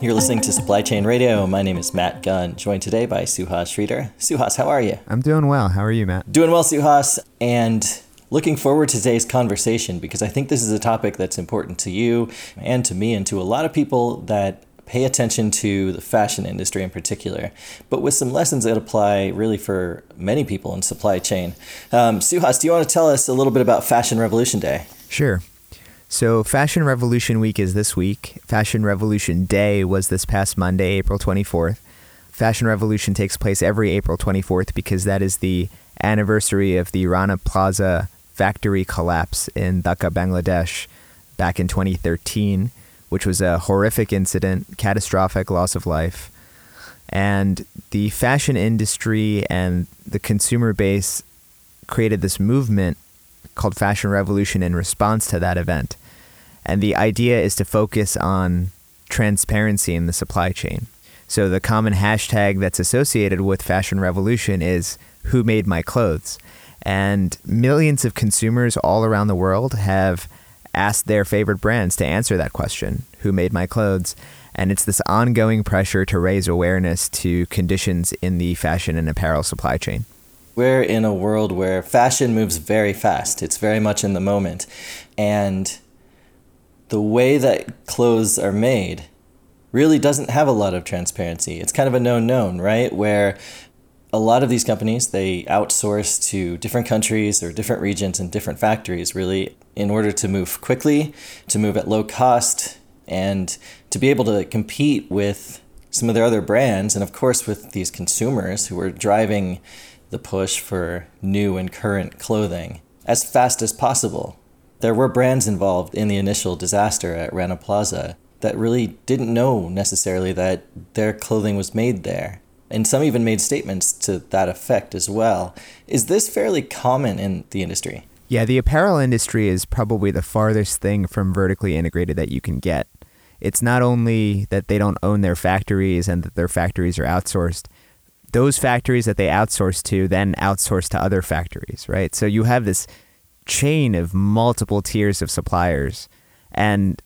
You're listening to Supply Chain Radio. My name is Matt Gunn, joined today by Suhas Sridhar. Suhas, how are you? I'm doing well. How are you, Matt? Doing well, Suhas, and looking forward to today's conversation because I think this is a topic that's important to you and to me and to a lot of people that pay attention to the fashion industry in particular, but with some lessons that apply really for many people in supply chain. Um, Suhas, do you want to tell us a little bit about Fashion Revolution Day? Sure. So, Fashion Revolution Week is this week. Fashion Revolution Day was this past Monday, April 24th. Fashion Revolution takes place every April 24th because that is the anniversary of the Rana Plaza factory collapse in Dhaka, Bangladesh back in 2013, which was a horrific incident, catastrophic loss of life. And the fashion industry and the consumer base created this movement called Fashion Revolution in response to that event. And the idea is to focus on transparency in the supply chain. So the common hashtag that's associated with Fashion Revolution is Who Made My Clothes? And millions of consumers all around the world have asked their favorite brands to answer that question Who made my clothes? And it's this ongoing pressure to raise awareness to conditions in the fashion and apparel supply chain. We're in a world where fashion moves very fast. It's very much in the moment. And the way that clothes are made really doesn't have a lot of transparency. It's kind of a known known, right? Where a lot of these companies they outsource to different countries or different regions and different factories really in order to move quickly, to move at low cost and to be able to compete with some of their other brands and of course with these consumers who are driving the push for new and current clothing as fast as possible. There were brands involved in the initial disaster at Rana Plaza that really didn't know necessarily that their clothing was made there. And some even made statements to that effect as well. Is this fairly common in the industry? Yeah, the apparel industry is probably the farthest thing from vertically integrated that you can get. It's not only that they don't own their factories and that their factories are outsourced, those factories that they outsource to then outsource to other factories, right? So you have this chain of multiple tiers of suppliers. And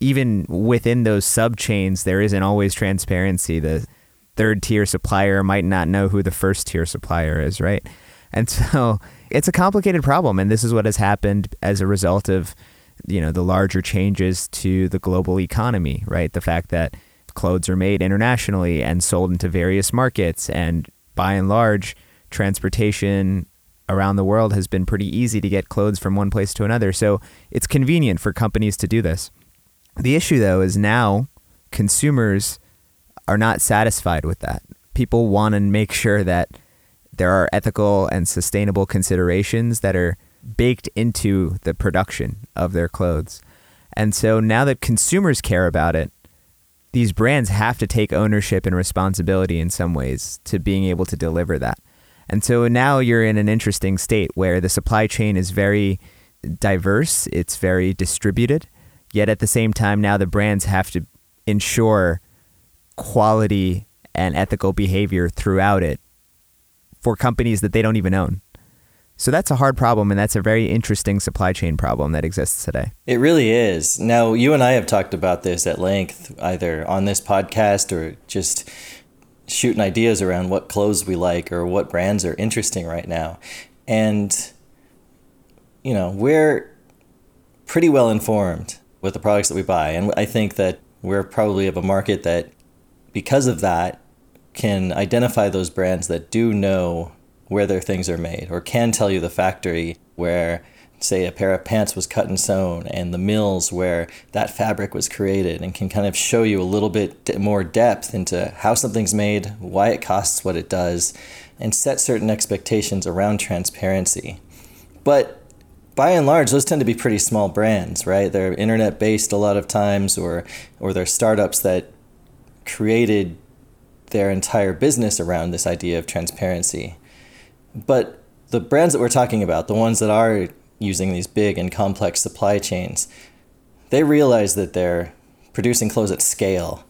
even within those sub chains, there isn't always transparency. The third tier supplier might not know who the first tier supplier is, right? And so it's a complicated problem. And this is what has happened as a result of, you know, the larger changes to the global economy, right? The fact that clothes are made internationally and sold into various markets. And by and large, transportation around the world has been pretty easy to get clothes from one place to another. So it's convenient for companies to do this. The issue, though, is now consumers are not satisfied with that. People want to make sure that there are ethical and sustainable considerations that are baked into the production of their clothes. And so now that consumers care about it, these brands have to take ownership and responsibility in some ways to being able to deliver that. And so now you're in an interesting state where the supply chain is very diverse, it's very distributed, yet at the same time, now the brands have to ensure quality and ethical behavior throughout it for companies that they don't even own. So that's a hard problem, and that's a very interesting supply chain problem that exists today. It really is. Now, you and I have talked about this at length, either on this podcast or just shooting ideas around what clothes we like or what brands are interesting right now. And, you know, we're pretty well informed with the products that we buy. And I think that we're probably of a market that, because of that, can identify those brands that do know where their things are made or can tell you the factory where say a pair of pants was cut and sewn and the mills where that fabric was created and can kind of show you a little bit more depth into how something's made, why it costs what it does, and set certain expectations around transparency. But by and large, those tend to be pretty small brands, right? They're internet based a lot of times, or or they're startups that created their entire business around this idea of transparency. But the brands that we're talking about, the ones that are using these big and complex supply chains, they realize that they're producing clothes at scale.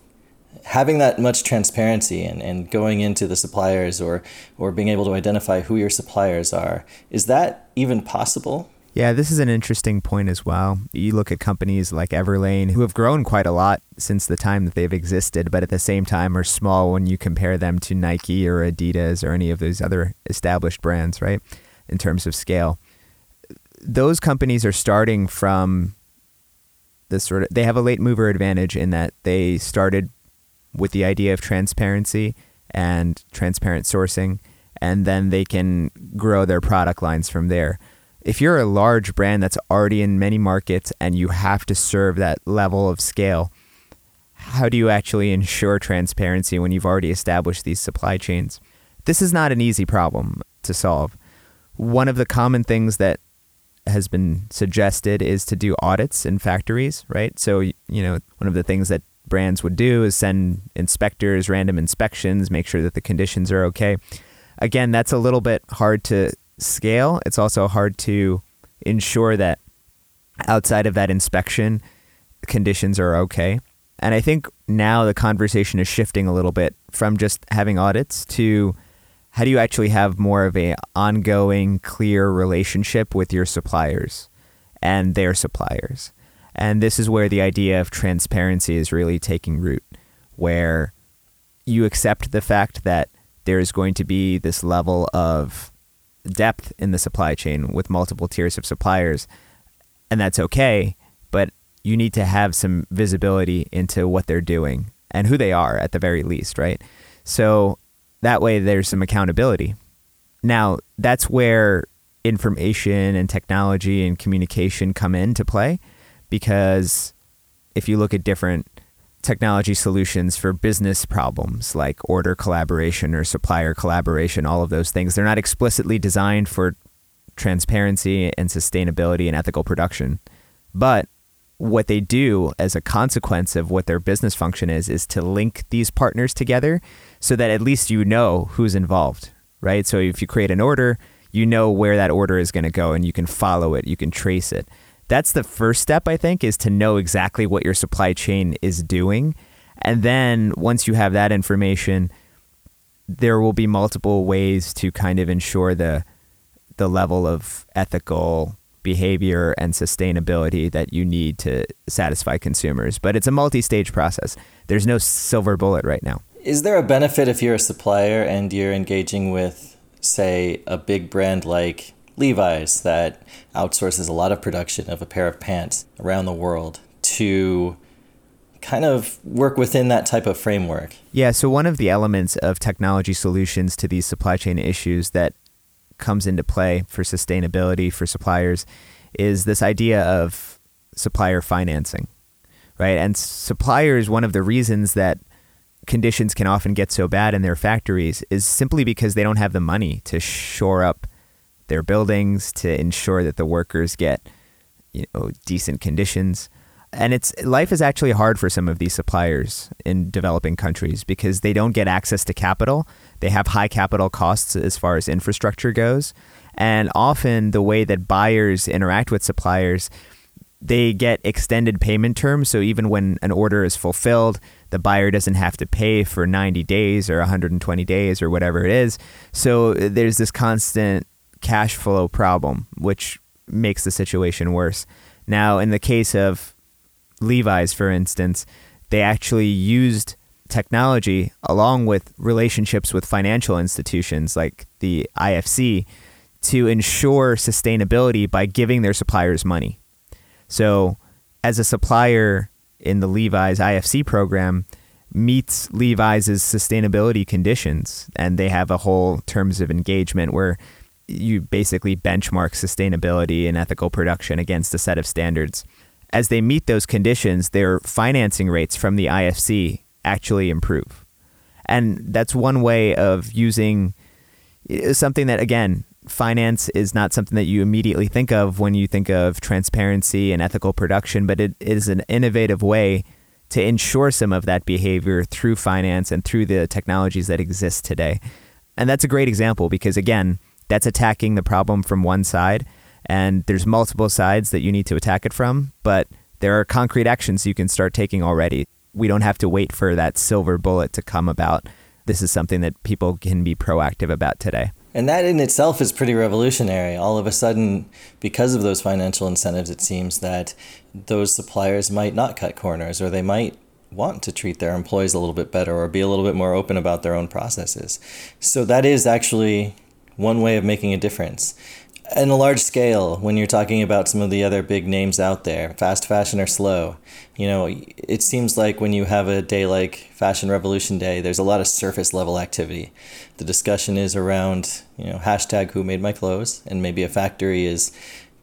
Having that much transparency and, and going into the suppliers or, or being able to identify who your suppliers are, is that even possible? Yeah, this is an interesting point as well. You look at companies like Everlane who have grown quite a lot since the time that they've existed, but at the same time are small when you compare them to Nike or Adidas or any of those other established brands, right? In terms of scale. Those companies are starting from this sort of they have a late mover advantage in that they started with the idea of transparency and transparent sourcing and then they can grow their product lines from there if you're a large brand that's already in many markets and you have to serve that level of scale, how do you actually ensure transparency when you've already established these supply chains? This is not an easy problem to solve. One of the common things that has been suggested is to do audits in factories, right? So, you know, one of the things that brands would do is send inspectors random inspections, make sure that the conditions are okay. Again, that's a little bit hard to scale, it's also hard to ensure that outside of that inspection, conditions are okay. And I think now the conversation is shifting a little bit from just having audits to how do you actually have more of a ongoing clear relationship with your suppliers and their suppliers. And this is where the idea of transparency is really taking root, where you accept the fact that there is going to be this level of depth in the supply chain with multiple tiers of suppliers, and that's okay. But you need to have some visibility into what they're doing and who they are at the very least, right? So that way there's some accountability. Now, that's where information and technology and communication come into play because if you look at different technology solutions for business problems like order collaboration or supplier collaboration, all of those things. They're not explicitly designed for transparency and sustainability and ethical production. But what they do as a consequence of what their business function is, is to link these partners together so that at least you know who's involved, right? So if you create an order, you know where that order is going to go and you can follow it, you can trace it that's the first step i think is to know exactly what your supply chain is doing. And then once you have that information there will be multiple ways to kind of ensure the the level of ethical behavior and sustainability that you need to satisfy consumers. But it's a multi-stage process. There's no silver bullet right now. Is there a benefit if you're a supplier and you're engaging with say a big brand like Levi's that outsources a lot of production of a pair of pants around the world to kind of work within that type of framework. Yeah, so one of the elements of technology solutions to these supply chain issues that comes into play for sustainability for suppliers is this idea of supplier financing. Right? And suppliers one of the reasons that conditions can often get so bad in their factories is simply because they don't have the money to shore up their buildings to ensure that the workers get you know decent conditions. And it's life is actually hard for some of these suppliers in developing countries because they don't get access to capital. They have high capital costs as far as infrastructure goes. And often the way that buyers interact with suppliers they get extended payment terms. So even when an order is fulfilled the buyer doesn't have to pay for 90 days or 120 days or whatever it is. So there's this constant cash flow problem, which makes the situation worse. Now, in the case of Levi's, for instance, they actually used technology along with relationships with financial institutions like the IFC to ensure sustainability by giving their suppliers money. So, as a supplier in the Levi's IFC program, meets Levi's sustainability conditions, and they have a whole terms of engagement where you basically benchmark sustainability and ethical production against a set of standards. As they meet those conditions, their financing rates from the IFC actually improve. And that's one way of using uh, something that, again, finance is not something that you immediately think of when you think of transparency and ethical production, but it is an innovative way to ensure some of that behavior through finance and through the technologies that exist today. And that's a great example because, again, that's attacking the problem from one side and there's multiple sides that you need to attack it from but there are concrete actions you can start taking already we don't have to wait for that silver bullet to come about this is something that people can be proactive about today And that in itself is pretty revolutionary. All of a sudden, because of those financial incentives, it seems that those suppliers might not cut corners or they might want to treat their employees a little bit better or be a little bit more open about their own processes. So that is actually one way of making a difference. In a large scale, when you're talking about some of the other big names out there, fast fashion or slow, you know, it seems like when you have a day like Fashion Revolution Day, there's a lot of surface level activity. The discussion is around, you know, hashtag who made my clothes, and maybe a factory is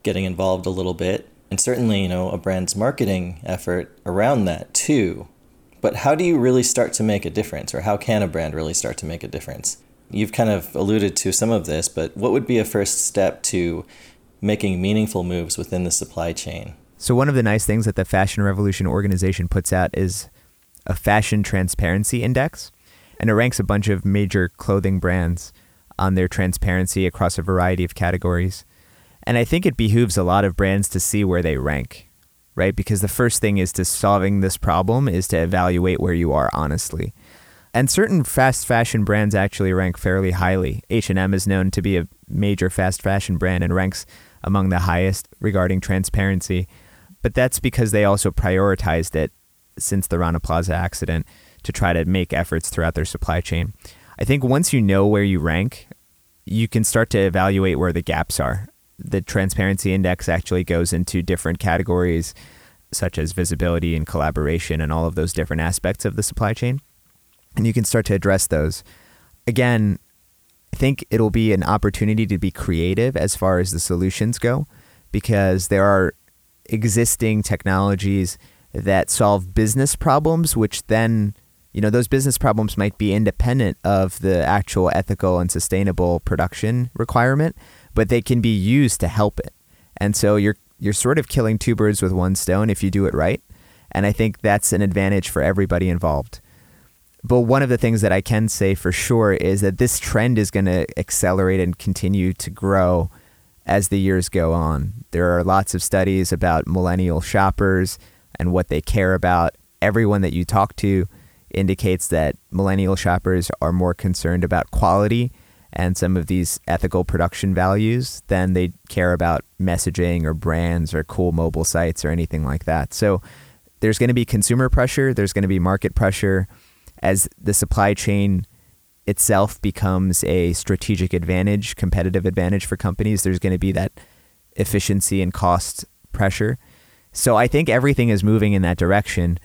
getting involved a little bit. And certainly, you know, a brand's marketing effort around that too. But how do you really start to make a difference, or how can a brand really start to make a difference? You've kind of alluded to some of this, but what would be a first step to making meaningful moves within the supply chain? So, one of the nice things that the Fashion Revolution organization puts out is a fashion transparency index, and it ranks a bunch of major clothing brands on their transparency across a variety of categories. And I think it behooves a lot of brands to see where they rank, right? Because the first thing is to solving this problem is to evaluate where you are honestly. And certain fast fashion brands actually rank fairly highly. H&M is known to be a major fast fashion brand and ranks among the highest regarding transparency. But that's because they also prioritized it since the Rana Plaza accident to try to make efforts throughout their supply chain. I think once you know where you rank, you can start to evaluate where the gaps are. The transparency index actually goes into different categories such as visibility and collaboration and all of those different aspects of the supply chain and you can start to address those. Again, I think it'll be an opportunity to be creative as far as the solutions go because there are existing technologies that solve business problems, which then, you know, those business problems might be independent of the actual ethical and sustainable production requirement, but they can be used to help it. And so you're you're sort of killing two birds with one stone if you do it right. And I think that's an advantage for everybody involved. But one of the things that I can say for sure is that this trend is going to accelerate and continue to grow as the years go on. There are lots of studies about millennial shoppers and what they care about. Everyone that you talk to indicates that millennial shoppers are more concerned about quality and some of these ethical production values than they care about messaging or brands or cool mobile sites or anything like that. So there's going to be consumer pressure, there's going to be market pressure as the supply chain itself becomes a strategic advantage, competitive advantage for companies, there's going to be that efficiency and cost pressure. So I think everything is moving in that direction.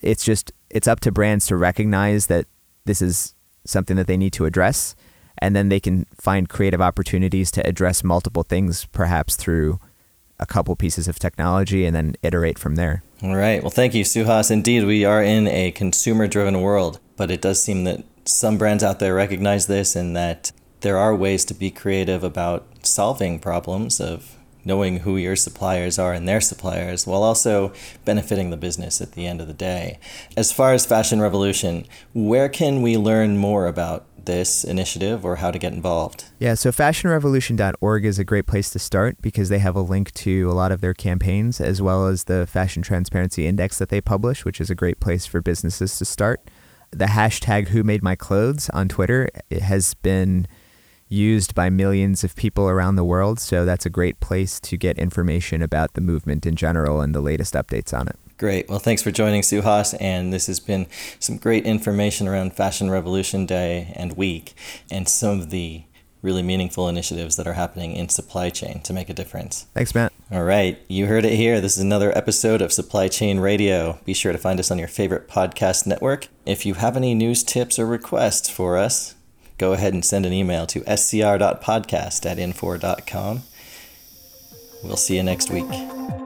It's just it's up to brands to recognize that this is something that they need to address and then they can find creative opportunities to address multiple things perhaps through a couple pieces of technology and then iterate from there. All right. Well, thank you, Suhas. Indeed, we are in a consumer driven world, but it does seem that some brands out there recognize this and that there are ways to be creative about solving problems of knowing who your suppliers are and their suppliers while also benefiting the business at the end of the day. As far as Fashion Revolution, where can we learn more about this initiative or how to get involved? Yeah, so fashionrevolution.org is a great place to start because they have a link to a lot of their campaigns as well as the Fashion Transparency Index that they publish, which is a great place for businesses to start. The hashtag Who Made My Clothes on Twitter has been used by millions of people around the world, so that's a great place to get information about the movement in general and the latest updates on it. Great. Well, thanks for joining Suhas. And this has been some great information around Fashion Revolution Day and week and some of the really meaningful initiatives that are happening in supply chain to make a difference. Thanks, Matt. All right. You heard it here. This is another episode of Supply Chain Radio. Be sure to find us on your favorite podcast network. If you have any news tips or requests for us, go ahead and send an email to scr.podcast at infor.com. We'll see you next week.